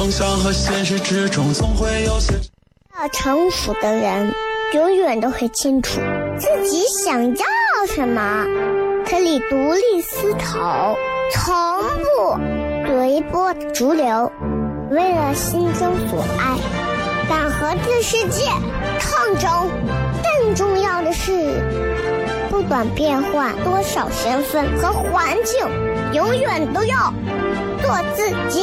梦想和现实之中总会有些。要成熟的人，永远都会清楚自己想要什么，可以独立思考，从不随波逐流，为了心中所爱，敢和这世界抗争。更重要的是，不管变换多少身份和环境，永远都要做自己。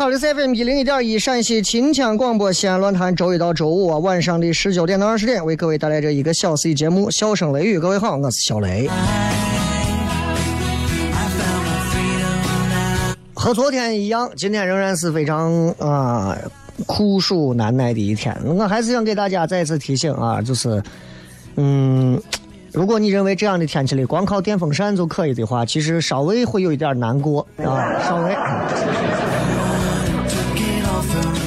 好了，各位好，这是 FM 一零一点一陕西秦腔广播西安论坛，周一到周五啊晚上的十九点到二十点，为各位带来这一个小时的节目《笑声雷雨》。各位好，我是小雷。和昨天一样，今天仍然是非常啊、酷暑难耐的一天。我还是想给大家再次提醒啊，就是嗯，如果你认为这样的天气里光靠电风扇就可以的话，其实稍微会有一点难过啊，稍微。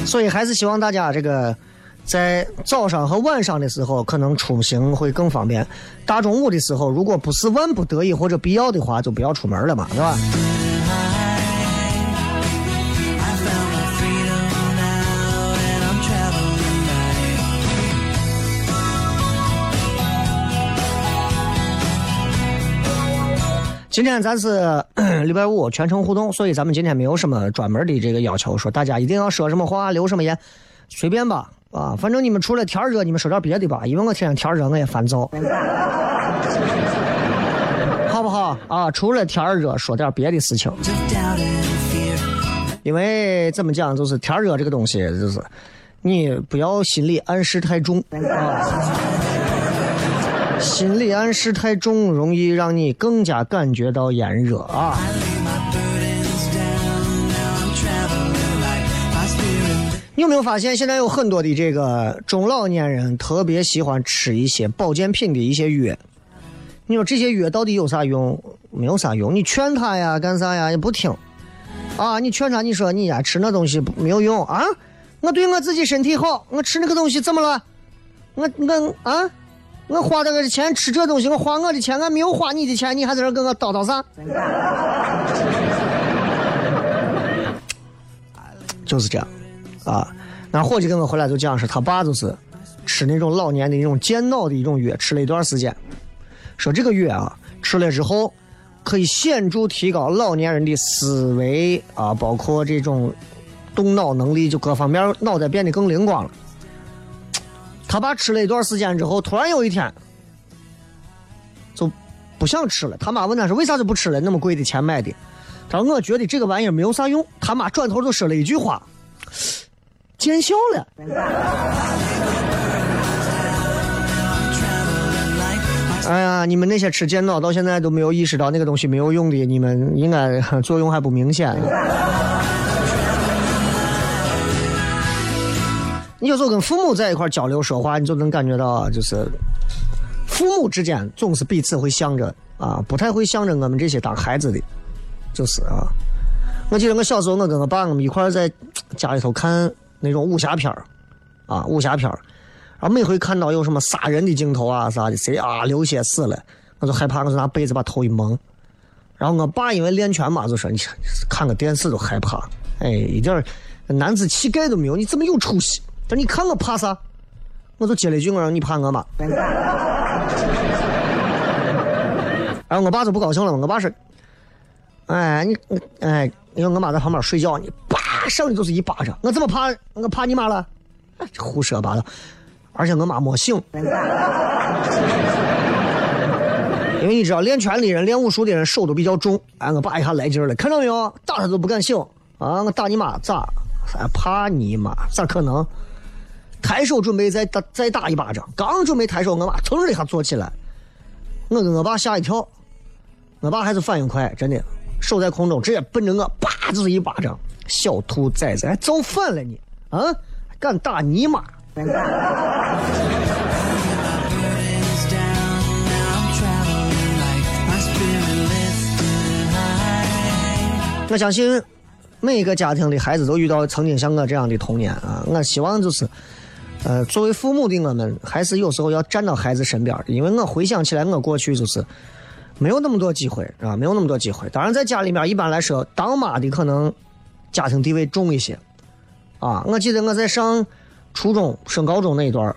所以还是希望大家这个在早上和晚上的时候可能出行会更方便。大中午的时候，如果不是万不得已或者必要的话，就不要出门了嘛，是吧？今天咱是 礼拜五全程互动，所以咱们今天没有什么专门的这个要求，说大家一定要说什么话，留什么言，随便吧，啊，反正你们除了天热，你们说点别的吧，因为我天天天热我也烦躁，好不好啊？除了天热，说点别的事情，因为怎么讲，就是天热这个东西，就是你不要心理暗示太重啊。心理暗示太重，容易让你更加感觉到炎热啊。你有没有发现，现在有很多的这个中老年人特别喜欢吃一些保健品的一些药？你说这些药到底有啥用？没有啥用。你劝他呀，干啥呀？也不听。啊，你劝他，你说你呀吃那东西没有用啊？我对我自己身体好，我吃那个东西怎么了？我我啊，我花这个钱吃这东西，我花我的钱，我没有花你的钱，你还在这跟我叨叨啥？就是这样，啊，那伙计跟我回来就讲是他爸就是吃那种老年的那种健脑的一种药，吃了一段时间，说这个药啊吃了之后可以显著提高老年人的思维啊，包括这种动脑能力，就各方面脑袋变得更灵光了。他爸吃了一段时间之后，突然有一天就不想吃了。他妈问他是为啥就不吃了？那么贵的钱买的。他说我觉得这个玩意儿没有啥用。他妈转头就说了一句话：“见效了。”哎呀，你们那些吃健脑到现在都没有意识到那个东西没有用的，你们应该 作用还不明显。你有时候跟父母在一块交流说话，你就能感觉到，就是父母之间总是彼此会向着啊，不太会向着我们这些当孩子的，就是啊。我记得我小时候，我跟我爸我们一块在家里头看那种武侠片儿，啊，武侠片儿，然后每回看到有什么杀人的镜头啊啥的，谁啊流血死了，我就害怕，我就拿被子把头一蒙。然后我爸因为练拳嘛，就说你看个电视都害怕，哎，一点男子气概都没有，你怎么有出息？说你看我怕啥？我就接了一句我说你怕我吗？然 后我爸就不高兴了，我爸说，哎你哎，因为我妈在旁边睡觉，呢叭上去就是一巴掌，我怎么怕？我怕你妈了？哎胡说八道！而且我妈没醒，因为你知道练拳的人、练武术的人手都比较重，哎，我爸一下来劲了，看到没有？打他都不敢醒啊！我打你妈咋？还，怕你妈？咋可能？抬手准备再打再打一巴掌，刚准备抬手，我妈腾的一下坐起来，我跟我爸吓一跳，我爸还是反应快，真的，手在空中直接奔着我，啪就是一巴掌，小兔崽子还造反了你啊！敢打你妈！我相信每一个家庭的孩子都遇到曾经像我这样的童年啊！我希望就是，呃，作为父母的我们，还是有时候要站到孩子身边的，因为我回想起来，我过去就是没有那么多机会啊，没有那么多机会。当然，在家里面一般来说，当妈的可能家庭地位重一些啊。我记得我在上初中升高中那一段儿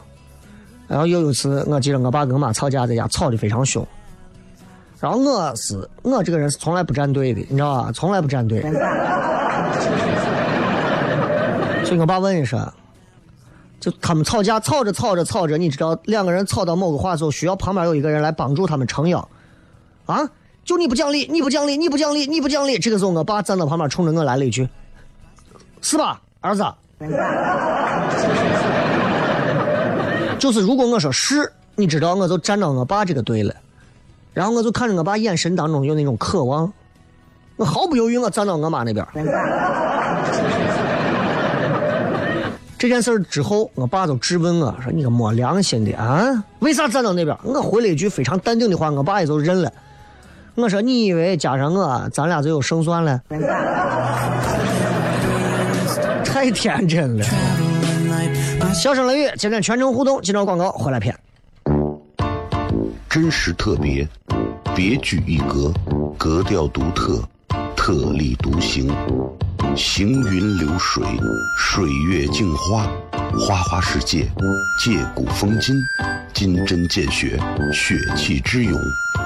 然后有一次，我记得我爸跟我妈吵架，在家吵得非常凶。然后我是我这个人是从来不站队的，你知道吧？从来不站队。所以我爸问一声，就他们吵架，吵着吵着吵着，你知道两个人吵到某个话的时候，需要旁边有一个人来帮助他们撑腰，啊？就你不讲理，你不讲理，你不讲理，你不讲理。这个时候，我爸站到旁边，冲着我来了一句：“是吧，儿子？” 就是如果我说是，你知道我就站到我爸这个队了，然后我就看着我爸眼神当中有那种渴望，我毫不犹豫，我站到我妈那边。这件事儿之后，我爸就质问我说：“你个没良心的啊，为啥站到那边？”我回了一句非常淡定的话，我爸也就认了。我说：“你以为加上我，咱俩就有胜算了？”太天真了。笑声雷雨，今天全程互动，今朝广告回来片。真实特别，别具一格，格调独特，特立独行，行云流水，水月镜花，花花世界，借古风今，金针见血，血气之勇，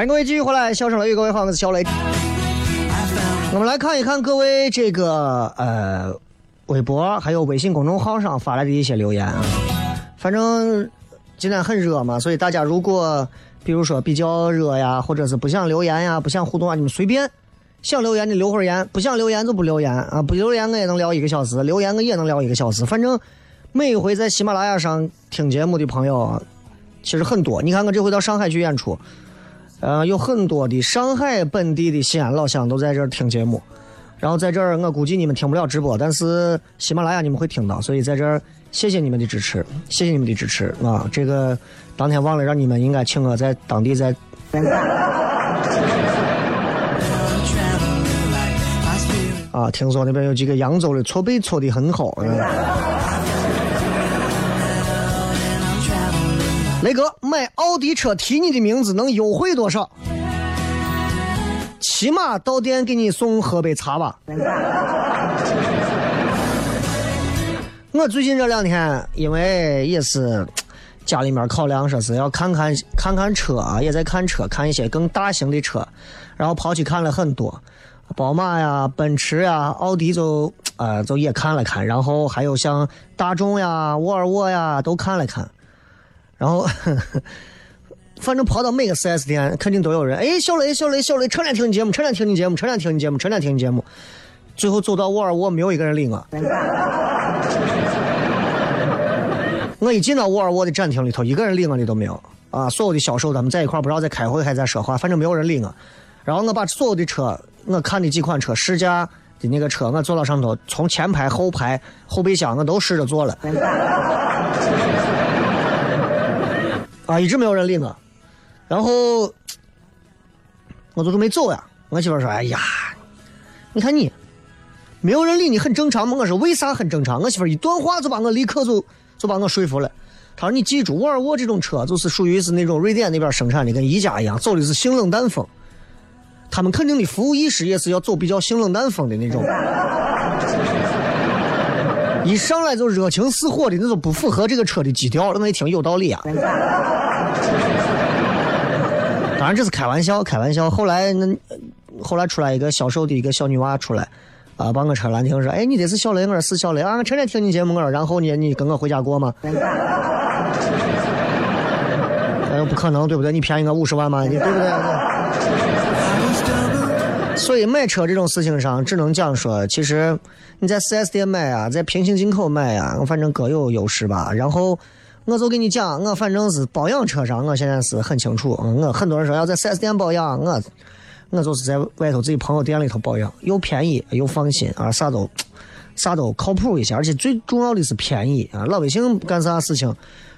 欢迎各位继续回来，笑声雷雨，各位好，我是小雷。我们来看一看各位这个呃微博还有微信公众号上发来的一些留言啊。反正今天很热嘛，所以大家如果比如说比较热呀，或者是不想留言呀，不想互动啊，你们随便。想留言的留会儿言，不想留言就不留言啊！不留言我也能聊一个小时，留言我也能聊一个小时。反正每一回在喜马拉雅上听节目的朋友，其实很多。你看我这回到上海去演出，呃，有很多的上海本地的西安老乡都在这儿听节目，然后在这儿我估计你们听不了直播，但是喜马拉雅你们会听到，所以在这儿谢谢你们的支持，谢谢你们的支持啊！这个当天忘了让你们应该请我在当地在啊，听说那边有几个扬州的搓背搓的很好。嗯雷哥，买奥迪车提你的名字能优惠多少？起码到店给你送喝杯茶吧。我最近这两天，因为也是家里面考量，说是要看看看看车啊，也在看车，看一些更大型的车，然后跑去看了很多，宝马呀、奔驰呀、奥迪就呃就也看了看，然后还有像大众呀、沃尔沃呀都看了看，然后。反正跑到每个 4S 店，肯定都有人。哎，小雷，小雷，小雷，车天听你节目，车天听你节目，车天听你节目，车天听你节目。最后走到沃尔沃，没有一个人理我。我一进到沃尔沃的展厅里头，一个人理我的都没有啊！所有的销售他们在一块，不知道在开会还在说话，反正没有人理我。然后我把所有的车，我看的几款车，试驾的那个车，我坐到上头，从前排、后排、后备箱，我都试着坐了。啊，一直没有人理我。然后我就准备走呀。我媳妇说：“哎呀，你看你，没有人理你很正常吗？”我说：“为啥很正常？”我媳妇一段话就把我立刻就就把我说服了。她说：“你记住，沃尔沃这种车就是属于是那种瑞典那边生产的，跟宜家一样，走的是性冷淡风。他们肯定的服务意识也是要走比较性冷淡风的那种。一上来就热情似火的，那就不符合这个车的基调。那么一听有道理啊。当然这是开玩笑，开玩笑。后来那后来出来一个销售的一个小女娃出来，啊，把我车拦停说：“哎，你这是小雷？”我说：“是小雷啊，我天天听你节目。”我：“然后呢，你跟我回家过吗？” 哎，不可能，对不对？你便宜我五十万吗？你对不对？所以买车这种事情上，只能讲说，其实你在 4S 店买啊，在平行进口买啊，反正各有优势吧。然后我就跟你讲，我反正是保养车上，我现在是很清楚。我很多人说要在 4S 店保养，我我就是在外头自己朋友店里头保养，又便宜又放心啊，啥都啥都靠谱一些，而且最重要的是便宜啊。老百姓干啥事情，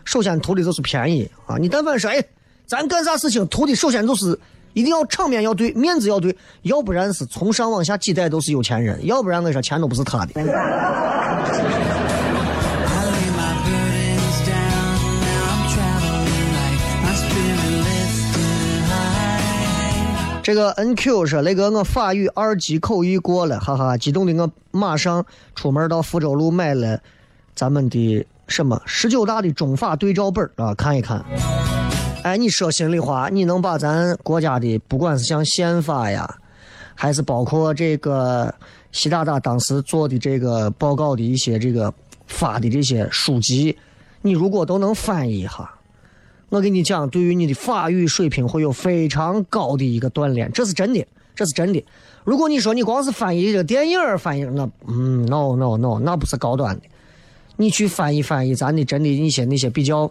首先图的就是便宜啊。你但凡说，哎，咱干啥事情图的首先就是一定要场面要对，面子要对，要不然是从上往下几代都是有钱人，要不然我说钱都不是他的。这个 NQ 说雷哥，我法语二级口译过了，哈哈，激动的我马上出门到福州路买了咱们的什么十九大的中法对照本啊，看一看。哎，你说心里话，你能把咱国家的不管是像宪法呀，还是包括这个习大大当时做的这个报告的一些这个发的这些书籍，你如果都能翻译哈，我跟你讲，对于你的法语水平会有非常高的一个锻炼，这是真的，这是真的。如果你说你光是翻译这个电影儿翻译，那嗯，no no no，那不是高端的。你去翻译翻译咱的真的一些那些比较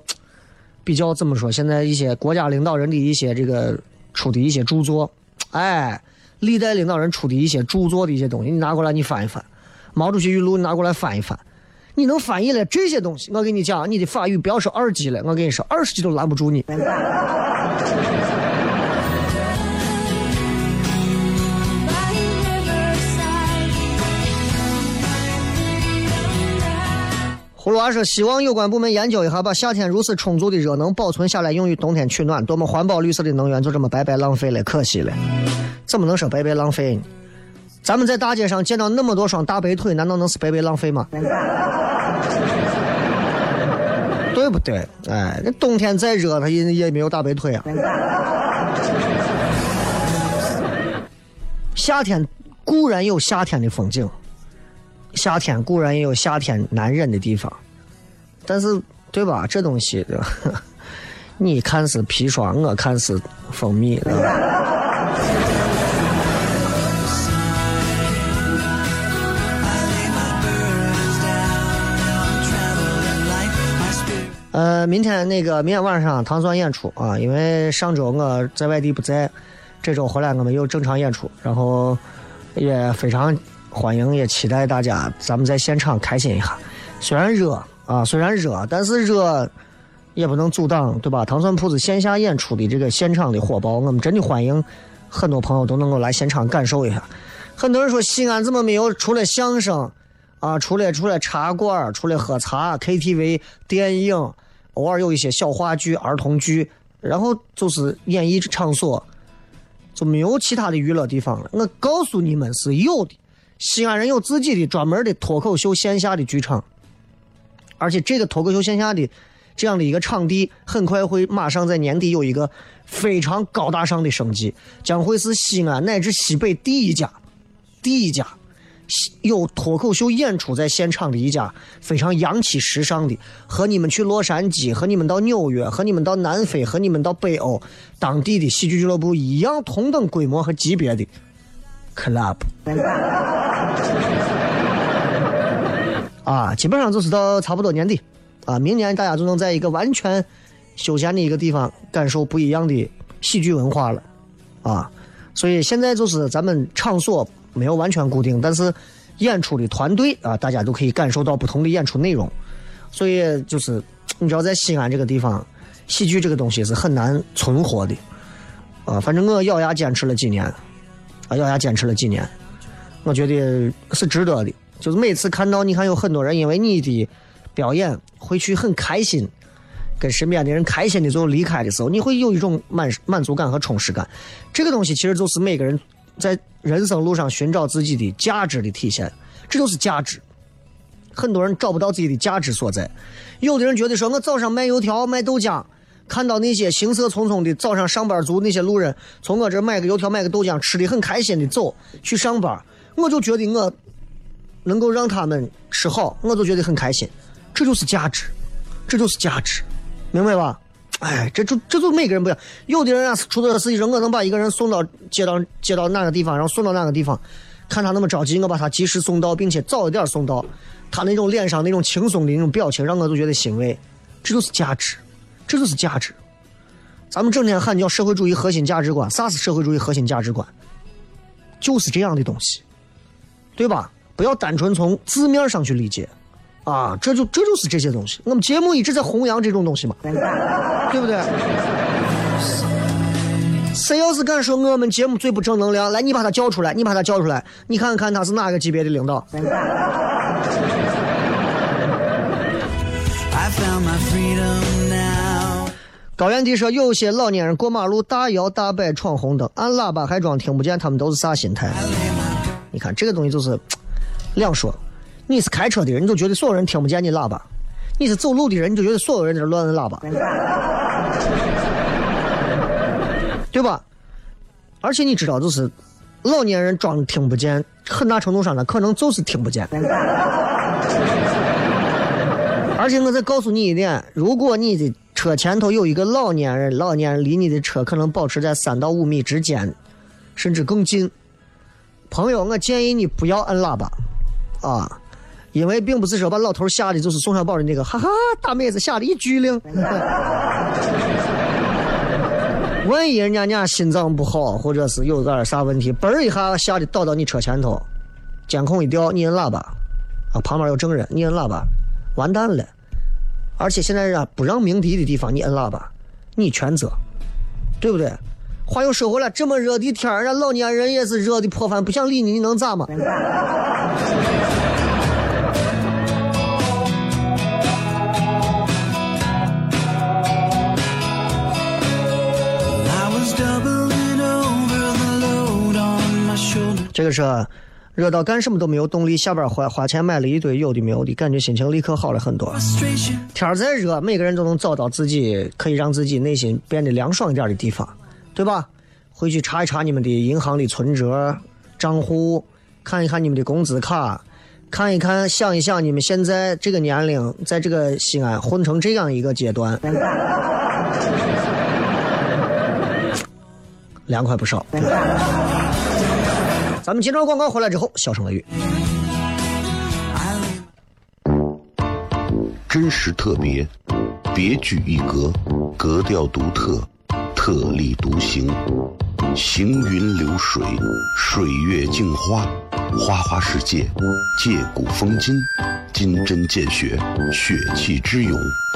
比较怎么说？现在一些国家领导人的一些这个出的一些著作，哎，历代领导人出的一些著作的一些东西，你拿过来你翻一翻，毛主席语录你拿过来翻一翻，你能翻译了这些东西，我跟你讲，你的法语不要说二级了，我跟你说二十级都拦不住你。葫芦娃说：“希望有关部门研究一下，把夏天如此充足的热能保存下来，用于冬天取暖。多么环保绿色的能源，就这么白白浪费了，可惜了。怎么能说白白浪费呢？咱们在大街上见到那么多双大白腿，难道能是白白浪费吗？对不对？哎，那冬天再热，它也也没有大白腿啊。夏天固然有夏天的风景，夏天固然也有夏天难忍的地方，但是对吧？这东西，对吧？你看是砒霜，我看是蜂蜜，对吧？呃，明天那个明天晚上糖蒜演出啊，因为上周我在外地不在，这周回来我们又正常演出，然后也非常欢迎，也期待大家咱们在现场开心一下。虽然热啊，虽然热，但是热也不能阻挡，对吧？糖蒜铺子线下演出的这个现场的火爆，我们真的欢迎很多朋友都能够来现场感受一下。很多人说西安怎么没有除了相声啊，除了除了茶馆，除了喝茶、KTV、电影，偶尔有一些小话剧、儿童剧，然后就是演艺场所，就没有其他的娱乐地方了。我告诉你们是有的，西安人有自己的专门的脱口秀线下的剧场，而且这个脱口秀线下的这样的一个场地，很快会马上在年底有一个非常高大上的升级，将会是西安乃至西北第一家，第一家有脱口秀演出在现场的一家非常洋气时尚的，和你们去洛杉矶、和你们到纽约、和你们到南非、和你们到北欧当地的喜剧俱乐部一样同等规模和级别的 club。啊，基本上就是到差不多年底，啊，明年大家就能在一个完全休闲的一个地方感受不一样的喜剧文化了，啊，所以现在就是咱们场所没有完全固定，但是演出的团队啊，大家都可以感受到不同的演出内容，所以就是你知道在西安这个地方，喜剧这个东西是很难存活的，啊，反正我咬牙坚持了几年，咬牙坚持了几年，我觉得是值得的。就是每次看到你看有很多人因为你的表演会去很开心，跟身边的人开心的最后离开的时候，你会有一种满满足感和充实感。这个东西其实就是每个人在人生路上寻找自己的价值的体现，这就是价值。很多人找不到自己的价值所在，有的人觉得说我早上卖油条卖豆浆。看到那些行色匆匆的早上上班族那些路人，从我这买个油条买个豆浆，吃的很开心的走去上班，我就觉得我能够让他们吃好，我就觉得很开心，这就是价值，这就是价值，明白吧？哎，这就这就每个人不一样。有的人啊，出租车司机说，我能把一个人送到接到接到哪个地方，然后送到哪个地方，看他那么着急，我把他及时送到，并且早一点送到，他那种脸上那种轻松的那种表情，让我都觉得欣慰。这就是价值，这就是价值。咱们整天喊叫社会主义核心价值观，啥是社会主义核心价值观？就是这样的东西，对吧？不要单纯从字面上去理解，啊，这就这就是这些东西。我们节目一直在弘扬这种东西嘛，对不对？谁要是敢说我们节目最不正能量，来，你把他叫出来，你把他叫出来，你看看他是哪个级别的领导？高原地说，有些老年人过马路大摇大摆闯红灯，按喇叭还装听不见，他们都是啥心态？你看这个东西就是两说。你是开车的人，你就觉得所有人听不见你喇叭；你是走路的人，你就觉得所有人在这乱摁喇叭，对吧？而且你知道，就是老年人装听不见，很大程度上呢可能就是听不见。而且我再告诉你一点，如果你的车前头有一个老年人，老年人离你的车可能保持在三到五米之间，甚至更近。朋友，我建议你不要摁喇叭，啊，因为并不是说把老头吓的，就是宋小宝的那个哈哈大妹子吓得一激灵。万一人家家心脏不好，或者是有点啥问题，嘣一下吓得倒到你车前头，监控一调，你摁喇叭，啊，旁边有证人，你摁喇叭，完蛋了。而且现在啊，不让鸣笛的地方，你摁喇叭，你全责，对不对？话又说回来，这么热的天儿，人家老年人也是热的破饭，不想理你，你能咋嘛.这个是热到干什么都没有动力，下班花花钱买了一堆有的没有的，感觉心情立刻好了很多。天儿再热，每个人都能找到自己可以让自己内心变得凉爽一点的地方，对吧？回去查一查你们的银行的存折、账户，看一看你们的工资卡，看一看，想一想你们现在这个年龄，在这个西安混成这样一个阶段，凉快不少。咱们接着广告回来之后，笑声雷雨。真实特别，别具一格，格调独特，特立独行，行云流水，水月镜花，花花世界，借古风今，金针见血，血气之勇，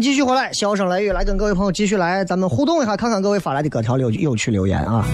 继续回来，笑声雷雨来跟各位朋友继续来，咱们互动一下，看看各位发来的各条留有趣留言啊。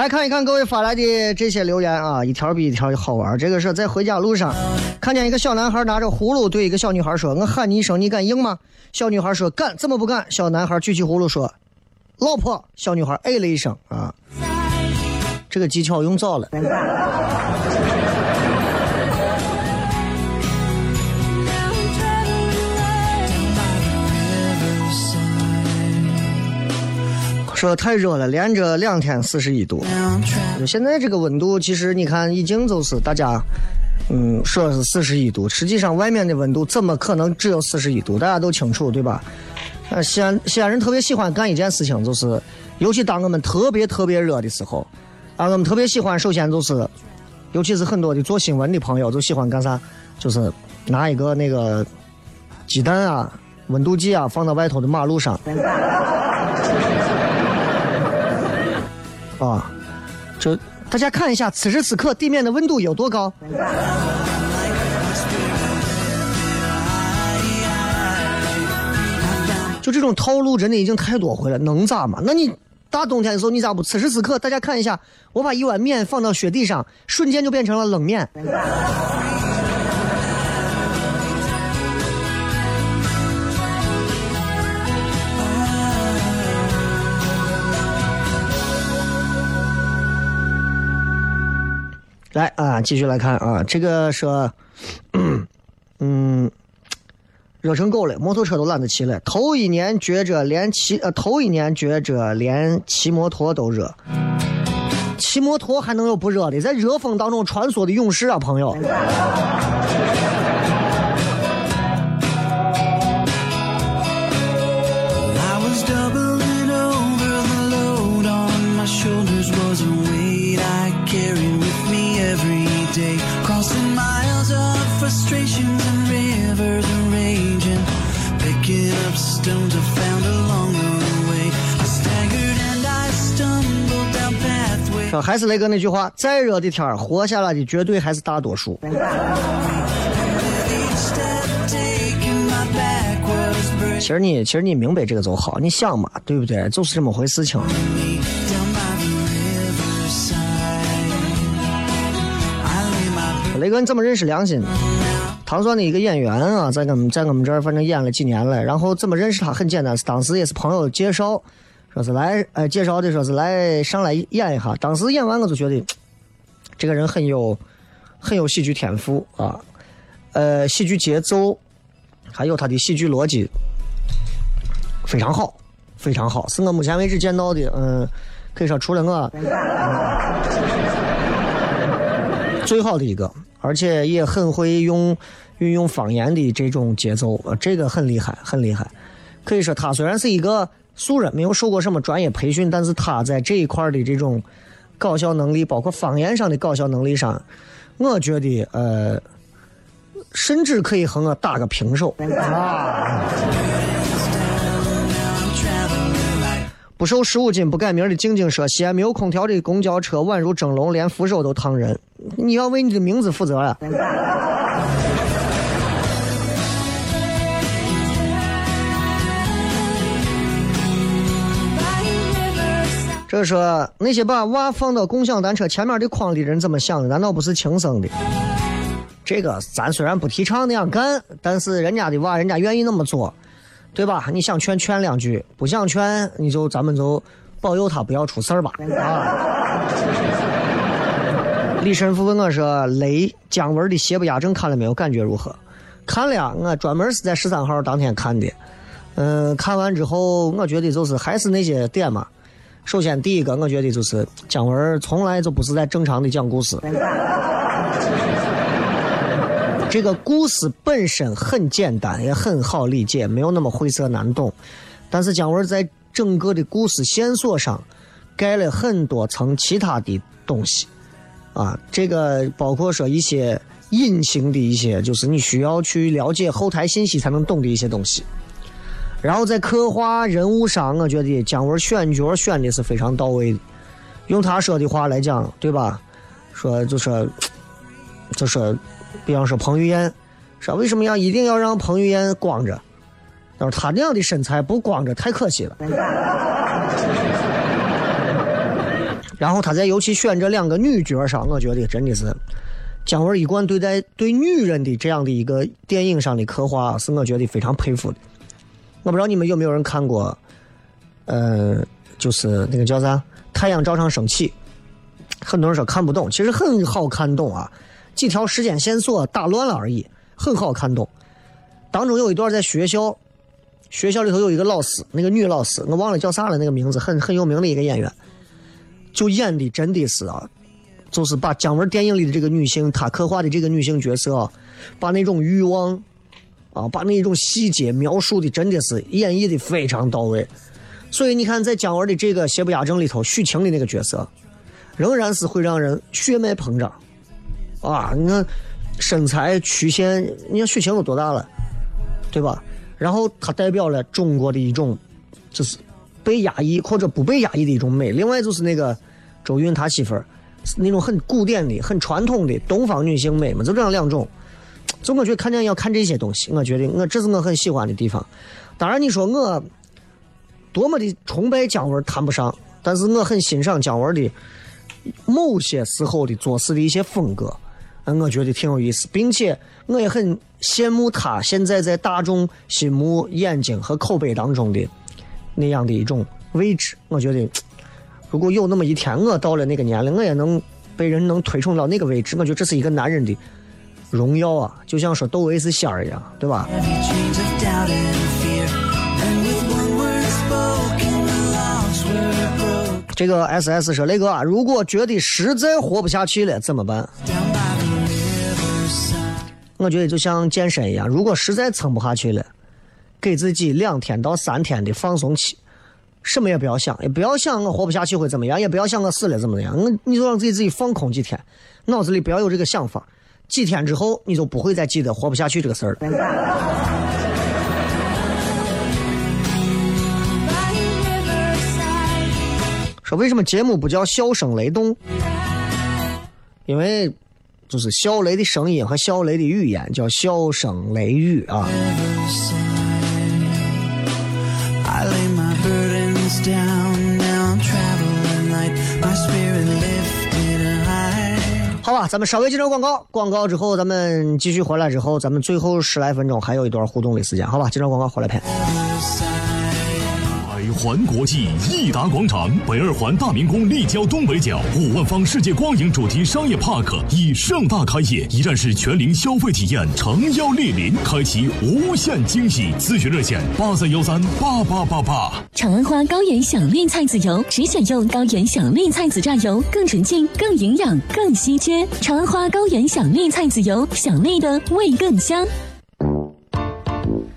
来看一看各位发来的这些留言啊，一条比一条好玩。这个是在回家路上，看见一个小男孩拿着葫芦对一个小女孩说：“我喊你一声，你敢应吗？”小女孩说：“敢，怎么不敢？”小男孩举起葫芦说：“老婆。”小女孩哎了一声啊，这个技巧用早了。说太热了，连着两天四十一度。现在这个温度，其实你看，已经就是大家，嗯，说是四十一度，实际上外面的温度怎么可能只有四十一度？大家都清楚，对吧？呃，西安西安人特别喜欢干一件事情，就是，尤其当我们特别特别热的时候，啊，我们特别喜欢，首先就是，尤其是很多的做新闻的朋友，都喜欢干啥？就是拿一个那个鸡蛋啊、温度计啊放到外头的马路上，啊，就大家看一下，此时此刻地面的温度有多高？就这种套路真的已经太多回了，能咋嘛？那你大冬天的时候你咋不？此时此刻大家看一下，我把一碗面放到雪地上，瞬间就变成了冷面。来啊，继续来看啊，这个说，嗯，热成狗了，摩托车都懒得骑了。头一年觉着连骑呃，头一年觉着连骑摩托都热。骑摩托还能有不热的？在热风当中穿梭的勇士啊，朋友。说还是雷哥那句话，再热的天活下来的绝对还是大多数其实你，其实你明白这个就好。你想嘛，对不对？就是这么回事情雷哥，你怎么认识梁鑫？唐山的一个演员啊，在我们在我们这儿反正演了几年了。然后怎么认识他？很简单，当时也是朋友介绍，说是来，呃，介绍的说是来上来演一下。当时演完我就觉得，这个人很有很有喜剧天赋啊，呃，喜剧节奏，还有他的喜剧逻辑非常好，非常好，是我目前为止见到的，嗯，可以说除了我。最好的一个，而且也很会用运用方言的这种节奏，呃，这个很厉害，很厉害。可以说他虽然是一个素人，没有受过什么专业培训，但是他在这一块的这种搞笑能力，包括方言上的搞笑能力上，我觉得呃，甚至可以和我打个平手啊。不瘦十五斤不改名的静静说：“西安没有空调的公交车宛如蒸笼，连扶手都烫人。你要为你的名字负责呀！”这说那些把娃放到共享单车前面的筐里人怎么想的？难道不是亲生的？这个咱虽然不提倡那样干，但是人家的娃，人家愿意那么做，对吧？你想劝劝两句，不想劝你就咱们就保佑他不要出事儿吧。啊！李神父问我说：“雷姜文的《邪不压正》看了没有？感觉如何？”看了呀，我专门是在十三号当天看的。嗯，看完之后，我觉得就是还是那些点嘛。首先，第一个，我觉得就是姜文从来就不是在正常的讲故事。这个故事本身很简单，也很好理解，没有那么晦涩难懂。但是姜文在整个的故事线索上盖了很多层其他的东西，啊，这个包括说一些隐形的一些，就是你需要去了解后台信息才能懂的一些东西。然后在刻画人物上，我觉得姜文选角选的是非常到位的。用他说的话来讲，对吧？说就说就说，比方说彭于晏，说为什么要一定要让彭于晏光着？他说他那样的身材不光着太可惜了。然后他在尤其选这两个女角上，我觉得真的是姜文一贯对待对女人的这样的一个电影上的刻画，是我觉得非常佩服的。我不知道你们有没有人看过，呃，就是那个叫啥《太阳照常升起》，很多人说看不懂，其实很好看懂啊，几条时间线索打乱了而已，很好看懂。当中有一段在学校，学校里头有一个老师，那个女老师，我忘了叫啥了，那个名字很很有名的一个演员，就演的真的是啊，就是把姜文电影里的这个女性，她刻画的这个女性角色啊，把那种欲望啊，把那种细节描述的真的是演绎的非常到位。所以你看，在姜文的这个《邪不压正》里头，许晴的那个角色，仍然是会让人血脉膨胀啊！你看身材曲线，你看许晴都多大了，对吧？然后她代表了中国的一种，就是被压抑或者不被压抑的一种美。另外就是那个周韵她媳妇儿，是那种很古典的、很传统的东方女性美嘛，就这样两种。就我觉得看电影要看这些东西，我觉得我这是我很喜欢的地方。当然你说我多么的崇拜姜文谈不上，但是我很欣赏姜文的某些时候的做事的一些风格，我觉得挺有意思，并且我也很羡慕他现在在大众心目、眼睛和口碑当中的那样的一种位置。我觉得如果有那么一天我到了那个年龄，我也能被人能推崇到那个位置，我觉得这是一个男人的荣耀啊，就像说窦唯是仙儿一样，对吧？这个 S S 说雷哥啊，如果觉得实在活不下去了怎么办？我觉得就像健身一样，如果实在撑不下去了，给自己两天到三天的放松期，什么也不要想，也不要想我活不下去会怎么样，也不要想我死了怎么样，我你就让自己自己放空几天，脑子里不要有这个想法，几天之后你就不会再记得活不下去这个事儿了。说为什么节目不叫笑声雷动？因为就是笑雷的声音和笑雷的语言叫笑声雷雨啊。好吧，咱们稍微接着广告，广告之后咱们继续回来之后，咱们最后十来分钟还有一段互动的时间，好吧？接着广告回来片。环国际益达广场北二环大明宫立交东北角五万方世界光影主题商业 Park 已盛大开业，一站式全龄消费体验诚邀莅临，开启无限惊喜。咨询热线八三幺三八八八八。长安花高原响绿菜籽油，只选用高原响绿菜籽榨油，更纯净、更营养、更稀缺。长安花高原响绿菜籽油，响绿的味更香。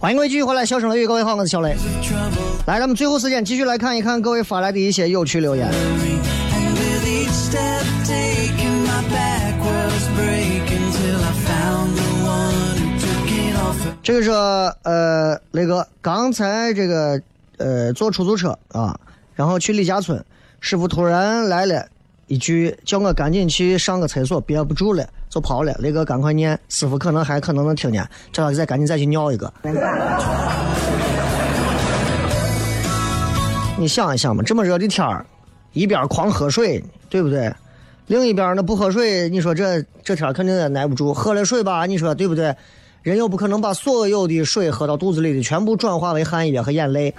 欢迎各位继续回来，笑声雷雨，各位好，我是小雷。来，咱们最后时间继续来看一看各位发来的一些有趣留言。这个是呃，雷哥，刚才这个呃坐出租车啊，然后去李家村，师傅突然来了一句，叫我赶紧去上个厕所，憋不住了，就跑了。雷哥赶快念，师傅可能还可能能听见，叫他再赶紧再去尿一个。你想一想嘛，这么热的天儿，一边狂喝水，对不对？另一边呢不喝水，你说这这天儿肯定也耐不住。喝了水吧，你说对不对？人又不可能把所有的水喝到肚子里的全部转化为汗液和眼泪。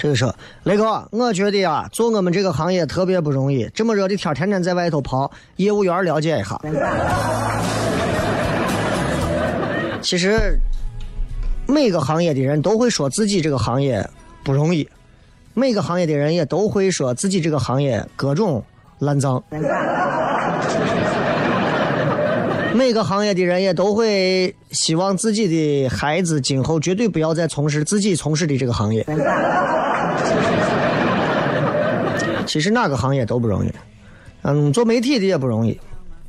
这个是雷哥，我觉得啊，做我们这个行业特别不容易。这么热的天，天天在外头跑，业务员了解一下。其实，每个行业的人都会说自己这个行业不容易，每个行业的人也都会说自己这个行业各种烂账。每个行业的人也都会希望自己的孩子今后绝对不要再从事自己从事的这个行业。其实哪个行业都不容易，嗯，做媒体的也不容易，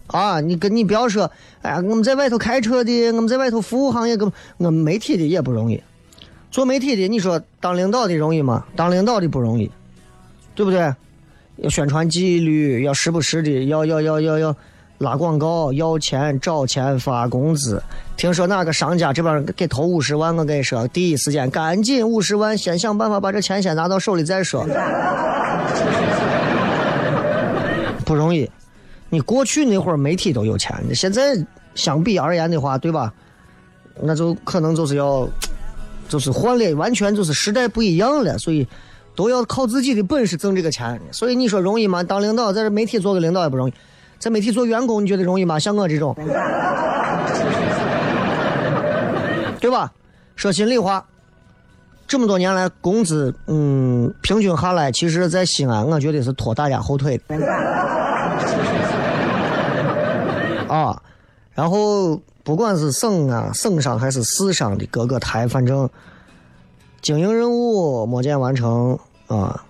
啊，你跟你不要说，哎呀，我们在外头开车的，我们在外头服务行业，跟我们媒体的也不容易。做媒体的，你说当领导的容易吗？当领导的不容易，对不对？要宣传纪律，要时不时的要要要要要拉广告，要钱找钱发工资。听说哪个商家这边给投五十万，我跟你说，第一时间赶紧五十万，先想办法把这钱先拿到手里再说。不容易，你过去那会儿媒体都有钱，现在相比而言的话，对吧？那就可能就是要，就是换了，完全就是时代不一样了，所以都要靠自己的本事挣这个钱。所以你说容易吗？当领导在这媒体做个领导也不容易，在媒体做员工你觉得容易吗？像我这种，对吧？说心里话，这么多年来工资，嗯，平均下来，其实在西安，我觉得是拖大家后腿的。啊，然后不管是省啊、省上还是市上的各个台，反正经营任务没见完成啊。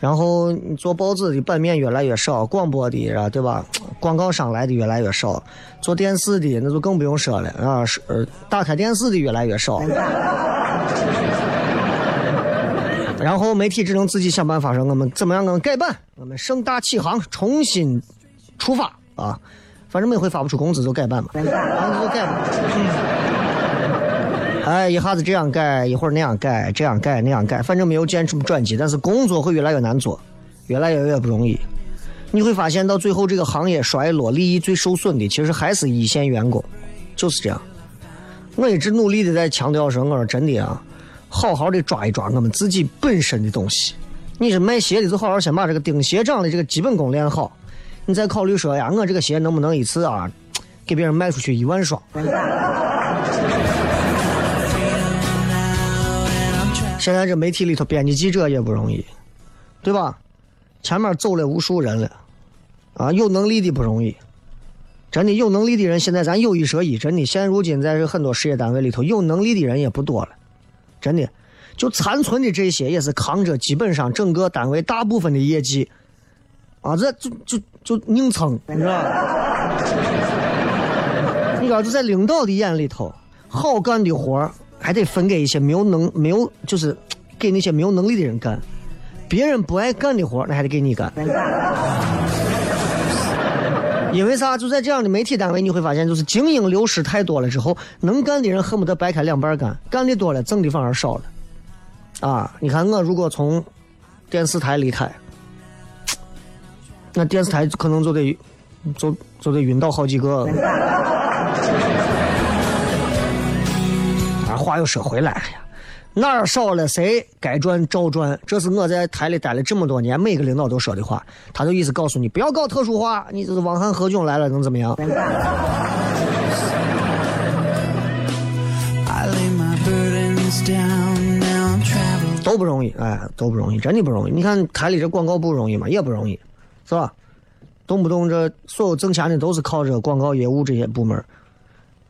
然后做报纸的版面越来越少，广播的啊，对吧？广告商来的越来越少，做电视的那就更不用说了啊，是呃，打开电视的越来越少。然后媒体只能自己想办法说，我们怎么样能改版，我们盛大启航，重新出发啊！反正每回发不出工资就改版嘛，然后就改嘛。哎，一下子这样改，一会儿那样改，这样改那样改，反正没有见什么转机，但是工作会越来越难做，越来越越不容易。你会发现到最后，这个行业衰落，利益最受损的其实还是一线员工，就是这样。我一直努力的在强调说，我说真的啊，好好的抓一抓我们自己本身的东西。你是卖鞋的，就好好先把这个钉鞋掌的这个基本功练好，你再考虑说呀，我这个鞋能不能一次啊，给别人卖出去一万双。现在这媒体里头，编辑记者也不容易，对吧？前面走了无数人了，啊，有能力的不容易，真的有能力的人，现在咱有一说一，真的，现如今在很多事业单位里头，有能力的人也不多了，真的，就残存的这些，也是扛着基本上整个单位大部分的业绩，啊，这就就就硬撑，你知道吧？你知道，就在领导的眼里头，好干的活儿还得分给一些没有能没有，就是给那些没有能力的人干。别人不爱干的活儿，那还得给你干。因为啥？就在这样的媒体单位，你会发现，就是精英流失太多了之后，能干的人恨不得掰开两半干，干的多了，挣的反而少了。啊，你看我如果从电视台离开，那电视台可能就得就就得晕倒好几个。啊，话又说回来，哎呀，哪儿少了谁该赚照赚，这是我在台里待了这么多年，每个领导都说的话。他就意思告诉你，不要搞特殊化，你这是汪涵何炅来了能怎么样.都不容易，哎，都不容易，真的不容易。你看台里这广告不容易吗？也不容易，是吧？动不动这所有挣钱的都是靠这广告业务这些部门。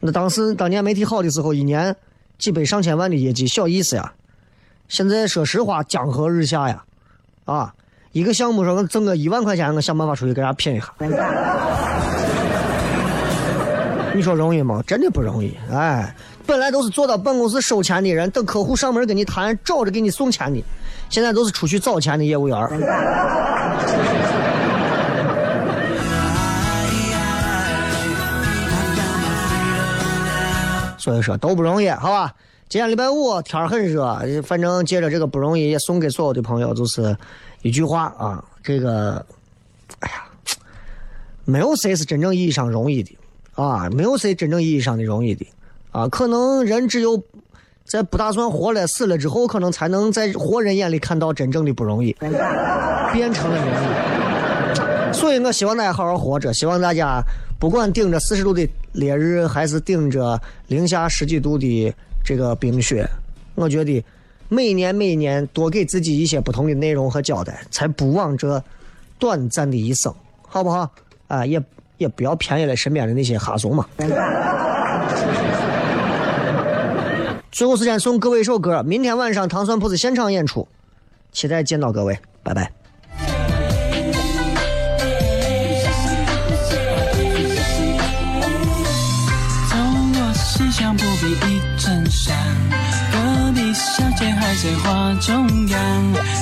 那当时当年媒体好的时候，一年几百上千万的业绩，小意思呀。现在说实话，江河日下呀，啊，一个项目说我挣个一万块钱，我想办法出去给人家拼一下。你说容易吗？真的不容易。哎，本来都是坐到办公室收钱的人，等客户上门跟你谈，找着给你送钱的，现在都是出去找钱的业务员儿。所以说都不容易，好吧？今天礼拜五天儿很热，反正借着这个不容易，也送给所有的朋友，就是一句话啊，这个，哎呀，没有谁是真正意义上容易的啊，没有谁真正意义上的容易的啊，可能人只有在不打算活了、死了之后，可能才能在活人眼里看到真正的不容易，变成了容易。所以我希望大家好好活着，希望大家不管顶着四十度的烈日，还是顶着零下十几度的这个冰雪，我觉得每年每年多给自己一些不同的内容和交代，才不枉这短暂的一生，好不好？啊，也也不要便宜了身边的那些哈怂嘛。最后时间送各位一首歌，明天晚上糖蒜铺子现场演出，期待见到各位，拜拜。在画中央，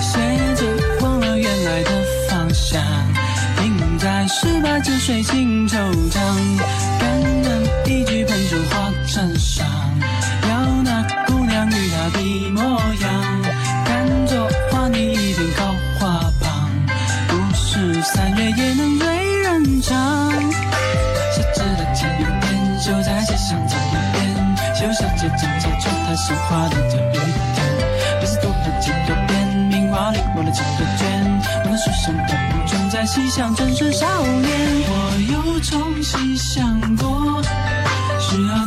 学着忘了原来的方向，停在十八九水青惆怅，感人一句喷出花衬上，要那姑娘与她比模样，看着花你一边高花旁，不是三月也能醉人唱。细致的剪一点，就在街上走一遍，秀小姐正在穿她绣花的这一天。我的剪个圈，我的书生的不准在西厢正是少年。我又重新想过，十二